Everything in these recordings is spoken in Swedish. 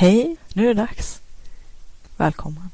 Hej, nu är det dags. Välkommen.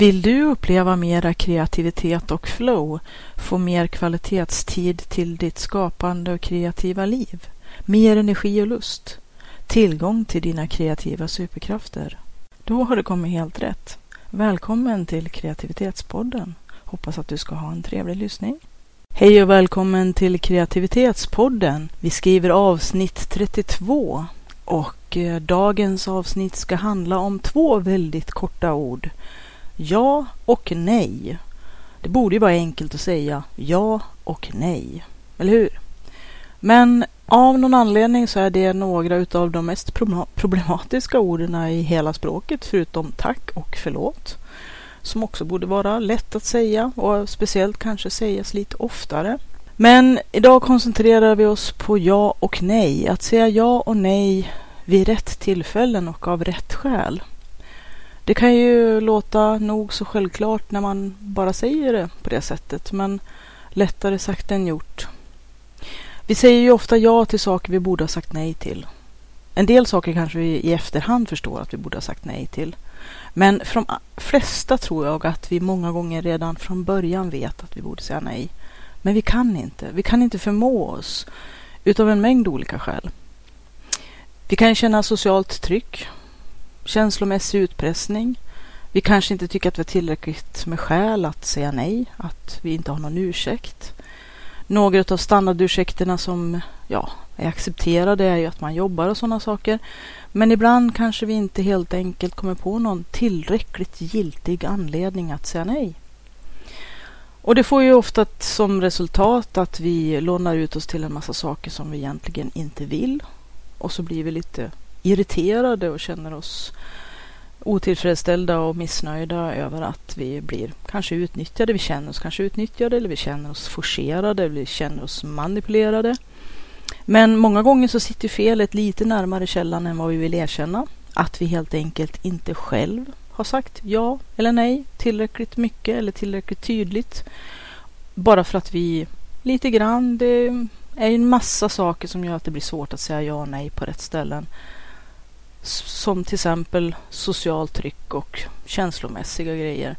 Vill du uppleva mera kreativitet och flow, få mer kvalitetstid till ditt skapande och kreativa liv, mer energi och lust, tillgång till dina kreativa superkrafter? Då har du kommit helt rätt. Välkommen till Kreativitetspodden. Hoppas att du ska ha en trevlig lyssning. Hej och välkommen till Kreativitetspodden. Vi skriver avsnitt 32 och eh, dagens avsnitt ska handla om två väldigt korta ord Ja och nej. Det borde ju vara enkelt att säga ja och nej, eller hur? Men av någon anledning så är det några utav de mest problematiska orden i hela språket, förutom tack och förlåt, som också borde vara lätt att säga och speciellt kanske sägas lite oftare. Men idag koncentrerar vi oss på ja och nej, att säga ja och nej vid rätt tillfällen och av rätt skäl. Det kan ju låta nog så självklart när man bara säger det på det sättet, men lättare sagt än gjort. Vi säger ju ofta ja till saker vi borde ha sagt nej till. En del saker kanske vi i efterhand förstår att vi borde ha sagt nej till. Men för de flesta tror jag att vi många gånger redan från början vet att vi borde säga nej. Men vi kan inte. Vi kan inte förmå oss utav en mängd olika skäl. Vi kan känna socialt tryck känslomässig utpressning. Vi kanske inte tycker att vi har tillräckligt med skäl att säga nej, att vi inte har någon ursäkt. Några av standardursäkterna som ja, är accepterade är ju att man jobbar och sådana saker. Men ibland kanske vi inte helt enkelt kommer på någon tillräckligt giltig anledning att säga nej. Och det får ju ofta som resultat att vi lånar ut oss till en massa saker som vi egentligen inte vill. Och så blir vi lite irriterade och känner oss otillfredsställda och missnöjda över att vi blir kanske utnyttjade. Vi känner oss kanske utnyttjade eller vi känner oss forcerade eller vi känner oss manipulerade. Men många gånger så sitter felet lite närmare källan än vad vi vill erkänna. Att vi helt enkelt inte själv har sagt ja eller nej tillräckligt mycket eller tillräckligt tydligt. Bara för att vi lite grann, det är en massa saker som gör att det blir svårt att säga ja och nej på rätt ställen som till exempel socialt tryck och känslomässiga grejer.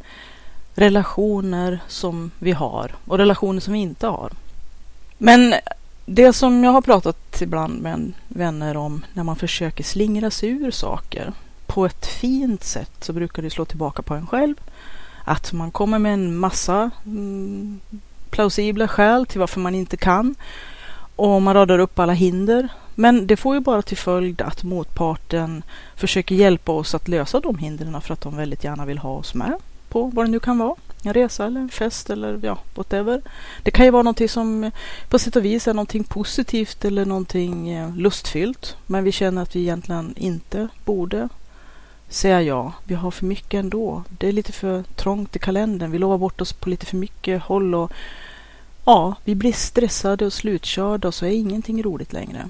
Relationer som vi har och relationer som vi inte har. Men det som jag har pratat ibland med vänner om när man försöker slingra sig ur saker på ett fint sätt så brukar det slå tillbaka på en själv. Att man kommer med en massa mm, plausibla skäl till varför man inte kan och man radar upp alla hinder men det får ju bara till följd att motparten försöker hjälpa oss att lösa de hindren för att de väldigt gärna vill ha oss med på vad det nu kan vara. En resa eller en fest eller ja, whatever. Det kan ju vara någonting som på sätt och vis är någonting positivt eller någonting eh, lustfyllt. Men vi känner att vi egentligen inte borde säga ja. Vi har för mycket ändå. Det är lite för trångt i kalendern. Vi lovar bort oss på lite för mycket håll och ja, vi blir stressade och slutkörda och så är ingenting roligt längre.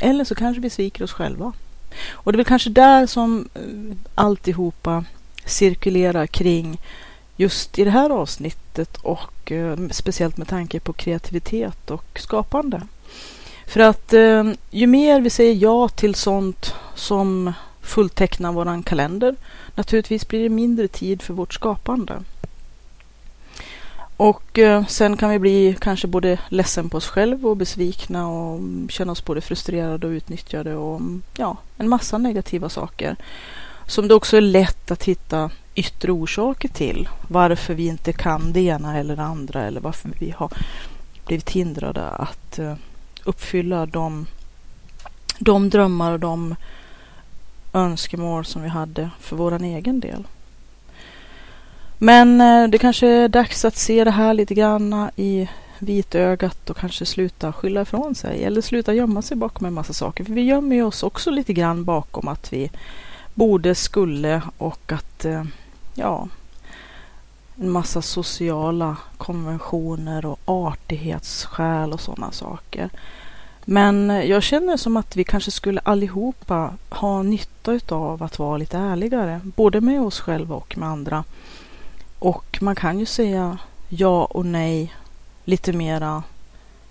Eller så kanske vi sviker oss själva. Och det är väl kanske där som eh, alltihopa cirkulerar kring just i det här avsnittet och eh, speciellt med tanke på kreativitet och skapande. För att eh, ju mer vi säger ja till sånt som fulltecknar våran kalender, naturligtvis blir det mindre tid för vårt skapande. Och eh, sen kan vi bli kanske både ledsen på oss själva och besvikna och känna oss både frustrerade och utnyttjade och mm, ja, en massa negativa saker. Som det också är lätt att hitta yttre orsaker till. Varför vi inte kan det ena eller det andra eller varför vi har blivit hindrade att eh, uppfylla de, de drömmar och de önskemål som vi hade för vår egen del. Men eh, det kanske är dags att se det här lite grann i vitögat och kanske sluta skylla ifrån sig eller sluta gömma sig bakom en massa saker. För vi gömmer oss också lite grann bakom att vi borde, skulle och att eh, ja, en massa sociala konventioner och artighetsskäl och sådana saker. Men eh, jag känner som att vi kanske skulle allihopa ha nytta av att vara lite ärligare, både med oss själva och med andra. Och man kan ju säga ja och nej lite mera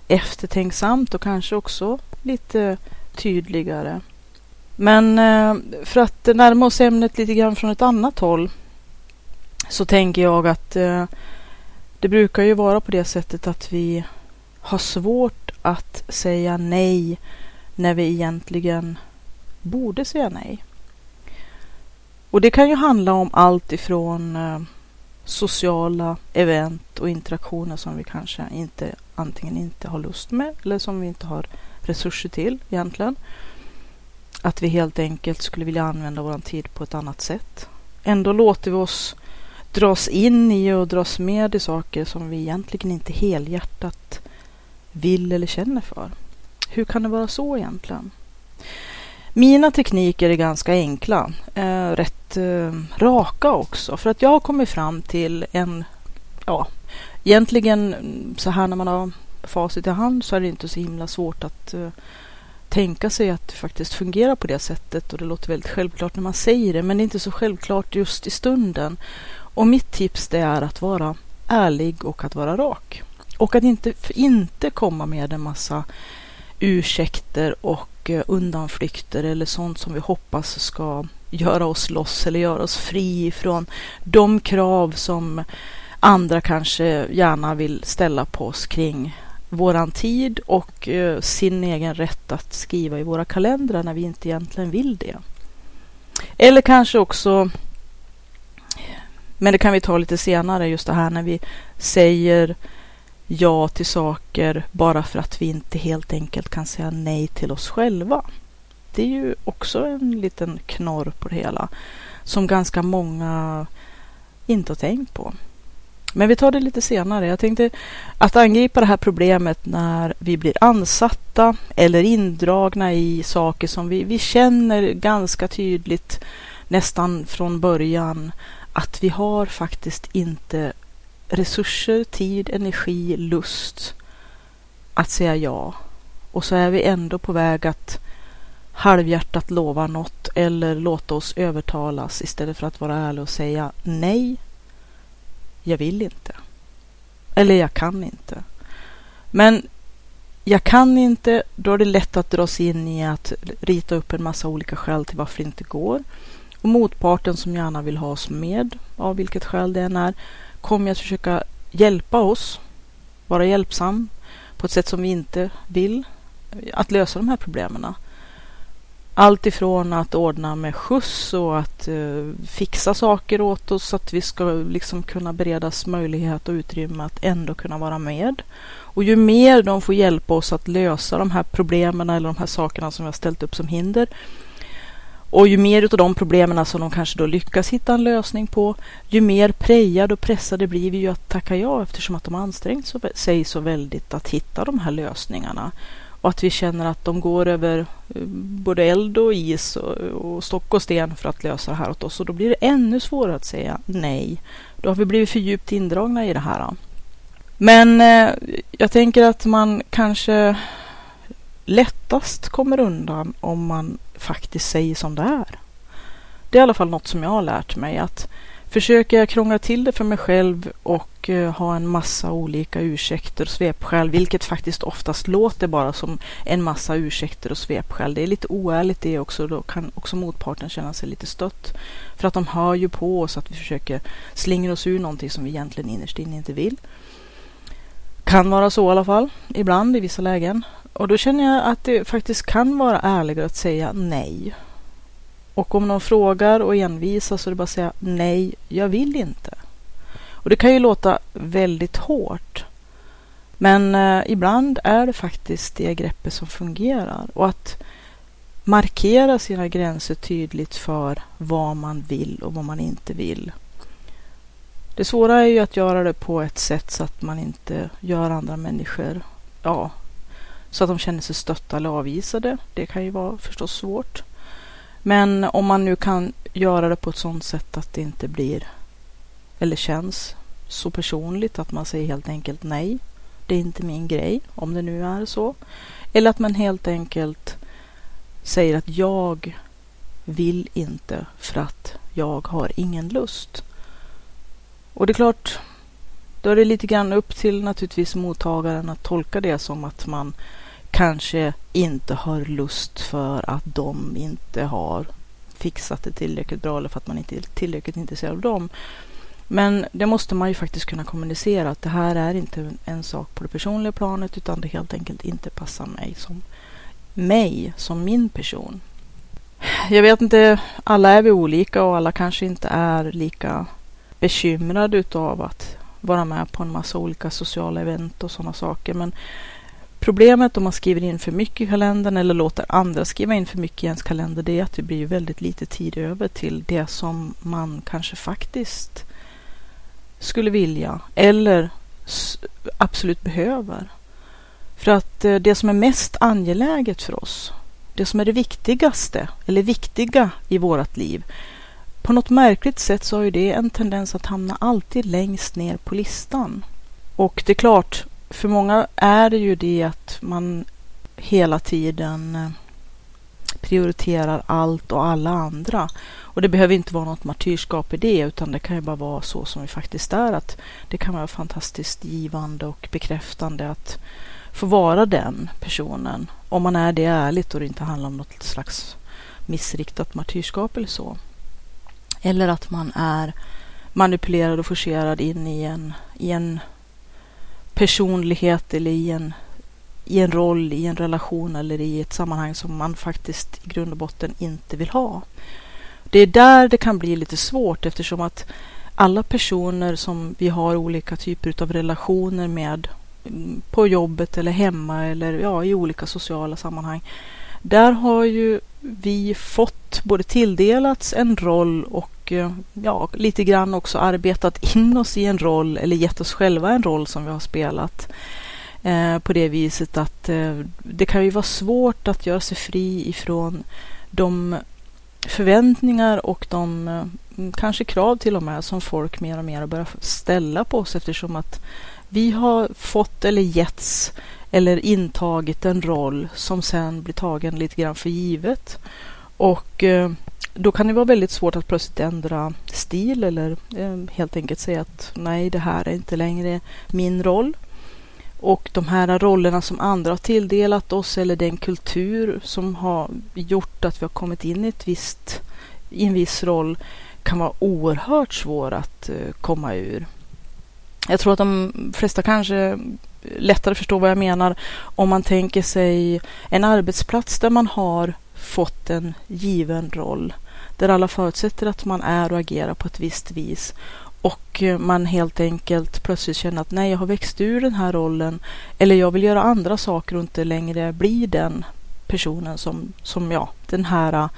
eftertänksamt och kanske också lite tydligare. Men eh, för att närma oss ämnet lite grann från ett annat håll så tänker jag att eh, det brukar ju vara på det sättet att vi har svårt att säga nej när vi egentligen borde säga nej. Och det kan ju handla om allt ifrån eh, sociala event och interaktioner som vi kanske inte antingen inte har lust med eller som vi inte har resurser till egentligen. Att vi helt enkelt skulle vilja använda vår tid på ett annat sätt. Ändå låter vi oss dras in i och dras med i saker som vi egentligen inte helhjärtat vill eller känner för. Hur kan det vara så egentligen? Mina tekniker är ganska enkla, eh, rätt eh, raka också, för att jag har kommit fram till en, ja, egentligen så här när man har facit i hand så är det inte så himla svårt att eh, tänka sig att det faktiskt fungerar på det sättet och det låter väldigt självklart när man säger det, men det är inte så självklart just i stunden. Och mitt tips det är att vara ärlig och att vara rak. Och att inte, inte komma med en massa ursäkter och eh, undanflykter eller sånt som vi hoppas ska göra oss loss eller göra oss fri från de krav som andra kanske gärna vill ställa på oss kring våran tid och eh, sin egen rätt att skriva i våra kalendrar när vi inte egentligen vill det. Eller kanske också, men det kan vi ta lite senare, just det här när vi säger ja till saker bara för att vi inte helt enkelt kan säga nej till oss själva. Det är ju också en liten knorr på det hela som ganska många inte har tänkt på. Men vi tar det lite senare. Jag tänkte att angripa det här problemet när vi blir ansatta eller indragna i saker som vi, vi känner ganska tydligt nästan från början att vi har faktiskt inte resurser, tid, energi, lust att säga ja. Och så är vi ändå på väg att halvhjärtat lova något eller låta oss övertalas istället för att vara ärlig och säga nej, jag vill inte. Eller jag kan inte. Men jag kan inte, då är det lätt att dras in i att rita upp en massa olika skäl till varför det inte går. Och motparten som gärna vill ha oss med, av vilket skäl det än är, kommer att försöka hjälpa oss, vara hjälpsam på ett sätt som vi inte vill, eh, att lösa de här problemen. Allt ifrån att ordna med skjuts och att eh, fixa saker åt oss så att vi ska liksom kunna beredas möjlighet och utrymme att ändå kunna vara med. Och ju mer de får hjälpa oss att lösa de här problemen eller de här sakerna som vi har ställt upp som hinder, och ju mer av de problemen som de kanske då lyckas hitta en lösning på, ju mer prejade och pressade blir vi ju att tacka ja eftersom att de ansträngt sig så väldigt att hitta de här lösningarna. Och att vi känner att de går över eh, både eld och is och, och stock och sten för att lösa det här åt oss. Och då blir det ännu svårare att säga nej. Då har vi blivit för djupt indragna i det här. Men eh, jag tänker att man kanske lättast kommer undan om man faktiskt säger som det är. Det är i alla fall något som jag har lärt mig att försöker jag krångla till det för mig själv och eh, ha en massa olika ursäkter och svepskäl, vilket faktiskt oftast låter bara som en massa ursäkter och svepskäl. Det är lite oärligt det också. Då kan också motparten känna sig lite stött. För att de hör ju på oss att vi försöker slingra oss ur någonting som vi egentligen innerst inne inte vill. Kan vara så i alla fall, ibland i vissa lägen. Och då känner jag att det faktiskt kan vara ärligare att säga nej. Och om någon frågar och envisas så är det bara att säga nej, jag vill inte. Och det kan ju låta väldigt hårt. Men eh, ibland är det faktiskt det greppet som fungerar. Och att markera sina gränser tydligt för vad man vill och vad man inte vill. Det svåra är ju att göra det på ett sätt så att man inte gör andra människor ja, så att de känner sig stötta eller avvisade. Det kan ju vara förstås svårt. Men om man nu kan göra det på ett sådant sätt att det inte blir eller känns så personligt att man säger helt enkelt nej. Det är inte min grej, om det nu är så. Eller att man helt enkelt säger att jag vill inte för att jag har ingen lust. Och det är klart, då är det lite grann upp till naturligtvis mottagaren att tolka det som att man kanske inte har lust för att de inte har fixat det tillräckligt bra eller för att man inte är tillräckligt intresserad av dem. Men det måste man ju faktiskt kunna kommunicera att det här är inte en sak på det personliga planet utan det helt enkelt inte passar mig som mig, som min person. Jag vet inte, alla är vi olika och alla kanske inte är lika bekymrade utav att vara med på en massa olika sociala event och sådana saker. Men problemet om man skriver in för mycket i kalendern eller låter andra skriva in för mycket i ens kalender, det är att det blir väldigt lite tid över till det som man kanske faktiskt skulle vilja eller absolut behöver. För att eh, det som är mest angeläget för oss, det som är det viktigaste eller viktiga i vårt liv, på något märkligt sätt så har ju det en tendens att hamna alltid längst ner på listan. Och det är klart, för många är det ju det att man hela tiden eh, prioriterar allt och alla andra. Och det behöver inte vara något martyrskap i det, utan det kan ju bara vara så som vi faktiskt är. Att det kan vara fantastiskt givande och bekräftande att få vara den personen. Om man är det ärligt och det inte handlar om något slags missriktat martyrskap eller så. Eller att man är manipulerad och forcerad in i en, i en personlighet eller i en, i en roll, i en relation eller i ett sammanhang som man faktiskt i grund och botten inte vill ha. Det är där det kan bli lite svårt eftersom att alla personer som vi har olika typer av relationer med mm, på jobbet eller hemma eller ja, i olika sociala sammanhang. Där har ju vi fått både tilldelats en roll och och eh, ja, lite grann också arbetat in oss i en roll eller gett oss själva en roll som vi har spelat. Eh, på det viset att eh, det kan ju vara svårt att göra sig fri ifrån de förväntningar och de eh, kanske krav till och med som folk mer och mer börjar ställa på oss eftersom att vi har fått eller getts eller intagit en roll som sen blir tagen lite grann för givet. Och eh, då kan det vara väldigt svårt att plötsligt ändra stil eller eh, helt enkelt säga att nej, det här är inte längre min roll. Och de här rollerna som andra har tilldelat oss eller den kultur som har gjort att vi har kommit in i, ett visst, i en viss roll kan vara oerhört svår att eh, komma ur. Jag tror att de flesta kanske lättare förstår vad jag menar om man tänker sig en arbetsplats där man har fått en given roll där alla förutsätter att man är och agerar på ett visst vis och eh, man helt enkelt plötsligt känner att nej, jag har växt ur den här rollen eller jag vill göra andra saker och inte längre bli den personen som, som ja, den här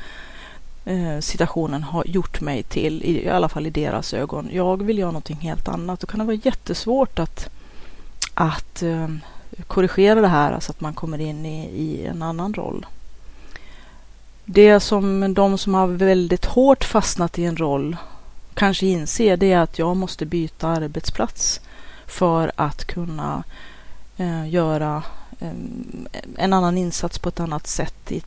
eh, situationen har gjort mig till, i, i alla fall i deras ögon. Jag vill göra någonting helt annat. Då kan det vara jättesvårt att, att eh, korrigera det här så att man kommer in i, i en annan roll. Det som de som har väldigt hårt fastnat i en roll kanske inser det är att jag måste byta arbetsplats för att kunna eh, göra eh, en annan insats på ett annat sätt i,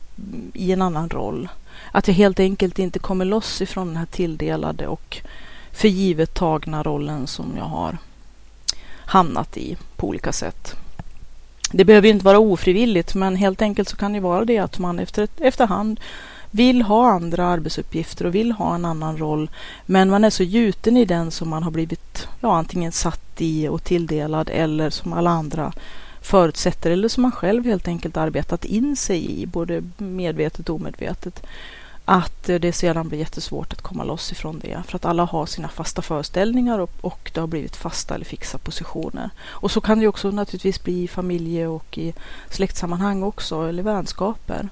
i, en annan roll. Att jag helt enkelt inte kommer loss ifrån den här tilldelade och för givet tagna rollen som jag har hamnat i på olika sätt. Det behöver inte vara ofrivilligt, men helt enkelt så kan det vara det att man efter, efterhand vill ha andra arbetsuppgifter och vill ha en annan roll. Men man är så gjuten i den som man har blivit ja, antingen satt i och tilldelad eller som alla andra förutsätter eller som man själv helt enkelt arbetat in sig i, både medvetet och omedvetet. Att eh, det sedan blir jättesvårt att komma loss ifrån det för att alla har sina fasta föreställningar och, och det har blivit fasta eller fixa positioner. Och så kan det också naturligtvis bli i familje och i släktsammanhang också eller vänskaper.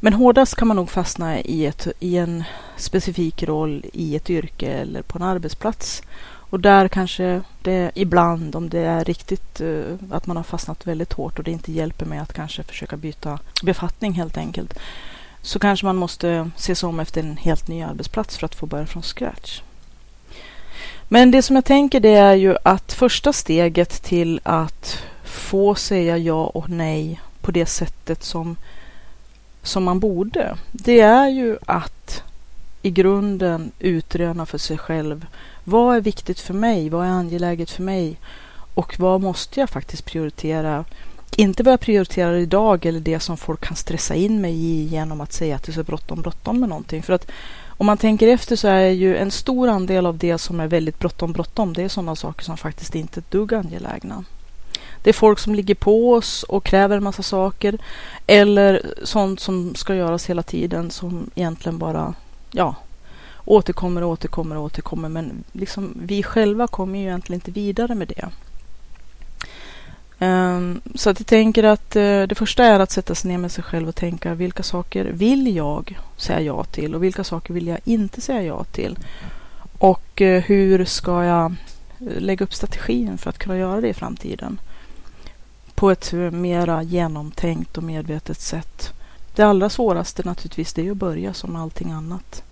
Men hårdast kan man nog fastna i, ett, i en specifik roll i ett yrke eller på en arbetsplats. Och där kanske det ibland, om det är riktigt eh, att man har fastnat väldigt hårt och det inte hjälper med att kanske försöka byta befattning helt enkelt, så kanske man måste se sig om efter en helt ny arbetsplats för att få börja från scratch. Men det som jag tänker det är ju att första steget till att få säga ja och nej på det sättet som, som man borde, det är ju att i grunden utröna för sig själv vad är viktigt för mig? Vad är angeläget för mig? Och vad måste jag faktiskt prioritera? Inte vad jag prioriterar idag eller det som folk kan stressa in mig i genom att säga att det är så bråttom, bråttom med någonting. För att om man tänker efter så är ju en stor andel av det som är väldigt bråttom, bråttom, det är sådana saker som faktiskt inte är ett dugg angelägna. Det är folk som ligger på oss och kräver en massa saker eller sånt som ska göras hela tiden som egentligen bara, ja, återkommer och återkommer och återkommer. Men liksom, vi själva kommer ju egentligen inte vidare med det. Ehm, så att jag tänker att eh, det första är att sätta sig ner med sig själv och tänka vilka saker vill jag säga ja till och vilka saker vill jag inte säga ja till? Och eh, hur ska jag eh, lägga upp strategin för att kunna göra det i framtiden? På ett mera genomtänkt och medvetet sätt. Det allra svåraste naturligtvis det är att börja som allting annat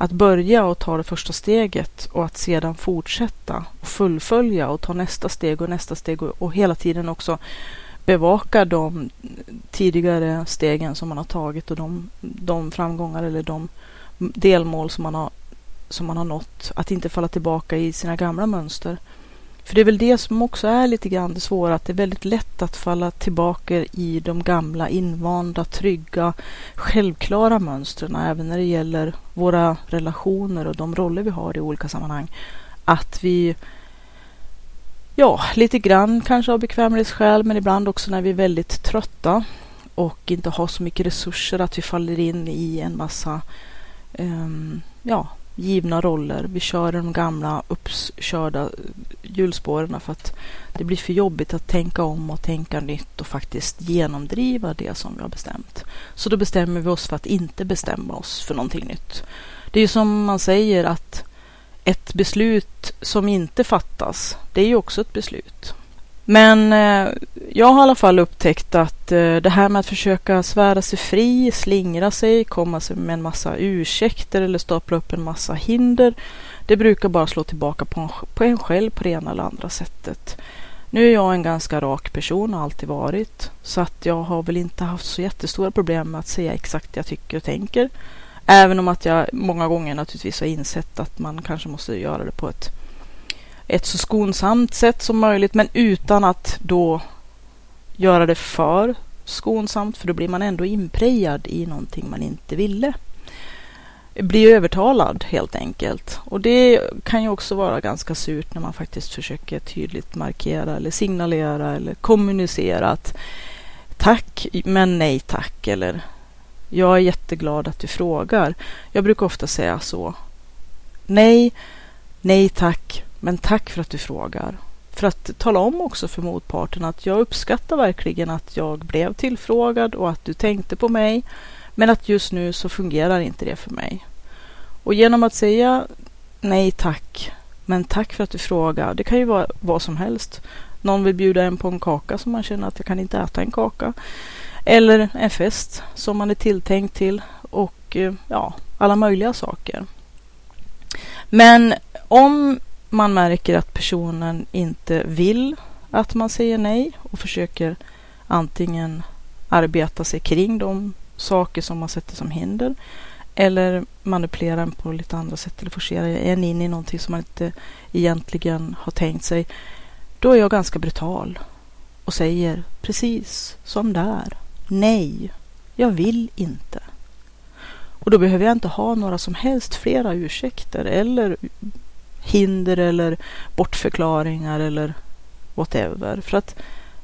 att börja och ta det första steget och att sedan fortsätta och fullfölja och ta nästa steg och nästa steg och, och hela tiden också bevaka de tidigare stegen som man har tagit och de, de framgångar eller de delmål som man, har, som man har nått. Att inte falla tillbaka i sina gamla mönster. För det är väl det som också är lite grann det svåra, att det är väldigt lätt att falla tillbaka i de gamla invanda, trygga, självklara mönstren, även när det gäller våra relationer och de roller vi har i olika sammanhang. Att vi, ja, lite grann kanske av bekvämlighetsskäl, men ibland också när vi är väldigt trötta och inte har så mycket resurser att vi faller in i en massa um, ja, givna roller. Vi kör de gamla uppkörda hjulspåren för att det blir för jobbigt att tänka om och tänka nytt och faktiskt genomdriva det som vi har bestämt. Så då bestämmer vi oss för att inte bestämma oss för någonting nytt. Det är ju som man säger att ett beslut som inte fattas, det är ju också ett beslut. Men eh, jag har i alla fall upptäckt att Eh, det här med att försöka svära sig fri, slingra sig, komma sig med en massa ursäkter eller stapla upp en massa hinder, det brukar bara slå tillbaka på en, på en själv på det ena eller andra sättet. Nu är jag en ganska rak person och alltid varit, så att jag har väl inte haft så jättestora problem med att säga exakt det jag tycker och tänker. Även om att jag många gånger naturligtvis har insett att man kanske måste göra det på ett ett så skonsamt sätt som möjligt men utan att då göra det för skonsamt för då blir man ändå inprejad i någonting man inte ville. Bli övertalad helt enkelt. Och det kan ju också vara ganska surt när man faktiskt försöker tydligt markera eller signalera eller kommunicera att tack men nej tack eller jag är jätteglad att du frågar. Jag brukar ofta säga så. Nej, nej tack, men tack för att du frågar. För att tala om också för motparten att jag uppskattar verkligen att jag blev tillfrågad och att du tänkte på mig. Men att just nu så fungerar inte det för mig. Och genom att säga nej tack, men tack för att du frågar. Det kan ju vara vad som helst. Någon vill bjuda en på en kaka som man känner att jag kan inte äta en kaka. Eller en fest som man är tilltänkt till och eh, ja, alla möjliga saker. Men om man märker att personen inte vill att man säger nej och försöker antingen arbeta sig kring de saker som man sätter som hinder eller manipulera en på lite andra sätt eller forcera en in i någonting som man inte egentligen har tänkt sig. Då är jag ganska brutal och säger precis som där. Nej, jag vill inte. Och då behöver jag inte ha några som helst flera ursäkter eller hinder eller bortförklaringar eller whatever. För att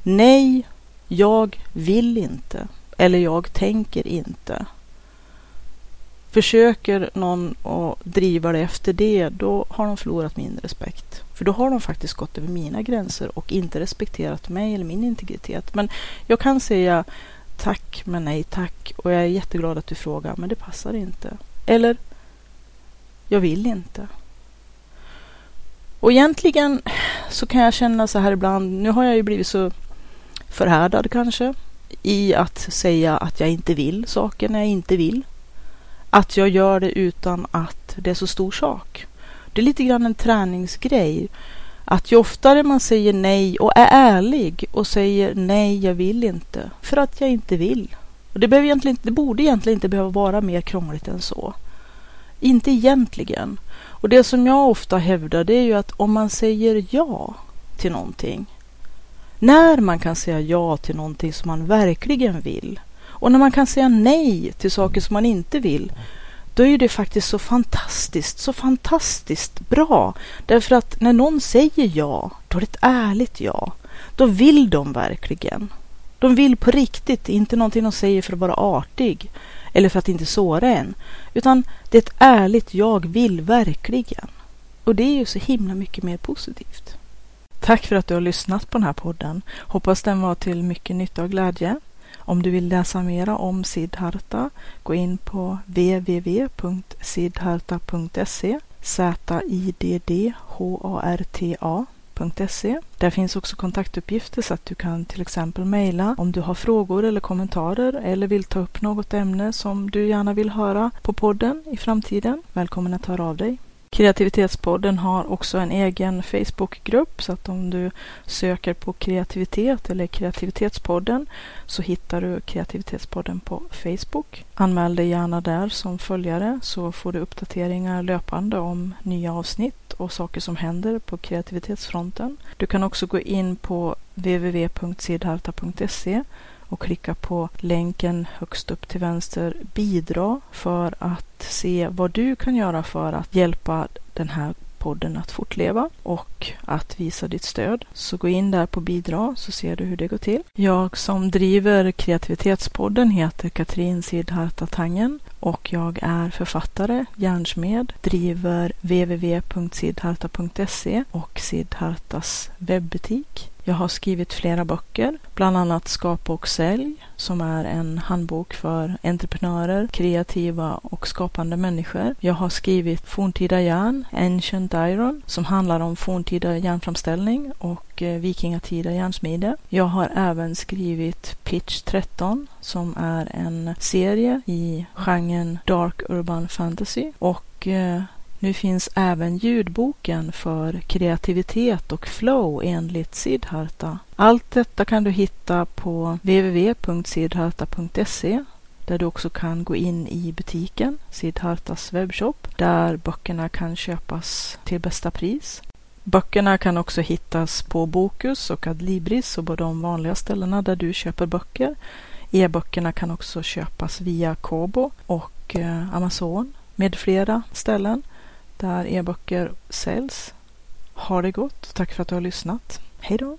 nej, jag vill inte eller jag tänker inte. Försöker någon att driva det efter det, då har de förlorat min respekt. För då har de faktiskt gått över mina gränser och inte respekterat mig eller min integritet. Men jag kan säga tack men nej tack och jag är jätteglad att du frågar men det passar inte. Eller jag vill inte. Och egentligen så kan jag känna så här ibland, nu har jag ju blivit så förhärdad kanske i att säga att jag inte vill saker när jag inte vill. Att jag gör det utan att det är så stor sak. Det är lite grann en träningsgrej. Att ju oftare man säger nej och är ärlig och säger nej, jag vill inte, för att jag inte vill. Och det, behöver egentligen, det borde egentligen inte behöva vara mer krångligt än så. Inte egentligen. Och det som jag ofta hävdar det är ju att om man säger ja till någonting, när man kan säga ja till någonting som man verkligen vill och när man kan säga nej till saker som man inte vill, då är det faktiskt så fantastiskt, så fantastiskt bra. Därför att när någon säger ja, då är det ett ärligt ja. Då vill de verkligen. De vill på riktigt, inte någonting de säger för att vara artig eller för att inte såra en. Utan det är ett ärligt jag vill verkligen. Och det är ju så himla mycket mer positivt. Tack för att du har lyssnat på den här podden. Hoppas den var till mycket nytta och glädje. Om du vill läsa mera om Siddharta, gå in på www.siddharta.se Z-I-D-D-H-A-R-T-A där finns också kontaktuppgifter så att du kan till exempel mejla om du har frågor eller kommentarer eller vill ta upp något ämne som du gärna vill höra på podden i framtiden. Välkommen att höra av dig. Kreativitetspodden har också en egen Facebookgrupp så att om du söker på kreativitet eller kreativitetspodden så hittar du kreativitetspodden på Facebook. Anmäl dig gärna där som följare så får du uppdateringar löpande om nya avsnitt och saker som händer på kreativitetsfronten. Du kan också gå in på www.sidharta.se och klicka på länken högst upp till vänster bidra för att se vad du kan göra för att hjälpa den här podden att fortleva och att visa ditt stöd. Så gå in där på bidra så ser du hur det går till. Jag som driver kreativitetspodden heter Katrin Sidharta Tangen och jag är författare, järnsmed, driver www.sidharta.se och Sidhartas webbutik. Jag har skrivit flera böcker, bland annat Skapa och sälj som är en handbok för entreprenörer, kreativa och skapande människor. Jag har skrivit Forntida järn, Ancient Iron, som handlar om forntida järnframställning och eh, vikingatida järnsmide. Jag har även skrivit Pitch 13 som är en serie i genren Dark Urban Fantasy och eh, nu finns även ljudboken för kreativitet och flow enligt Siddharta. Allt detta kan du hitta på www.siddharta.se där du också kan gå in i butiken, Siddhartas webbshop, där böckerna kan köpas till bästa pris. Böckerna kan också hittas på Bokus och Adlibris och på de vanliga ställena där du köper böcker. E-böckerna kan också köpas via Kobo och eh, Amazon med flera ställen där e-böcker säljs. Ha det gott. Tack för att du har lyssnat. Hej då!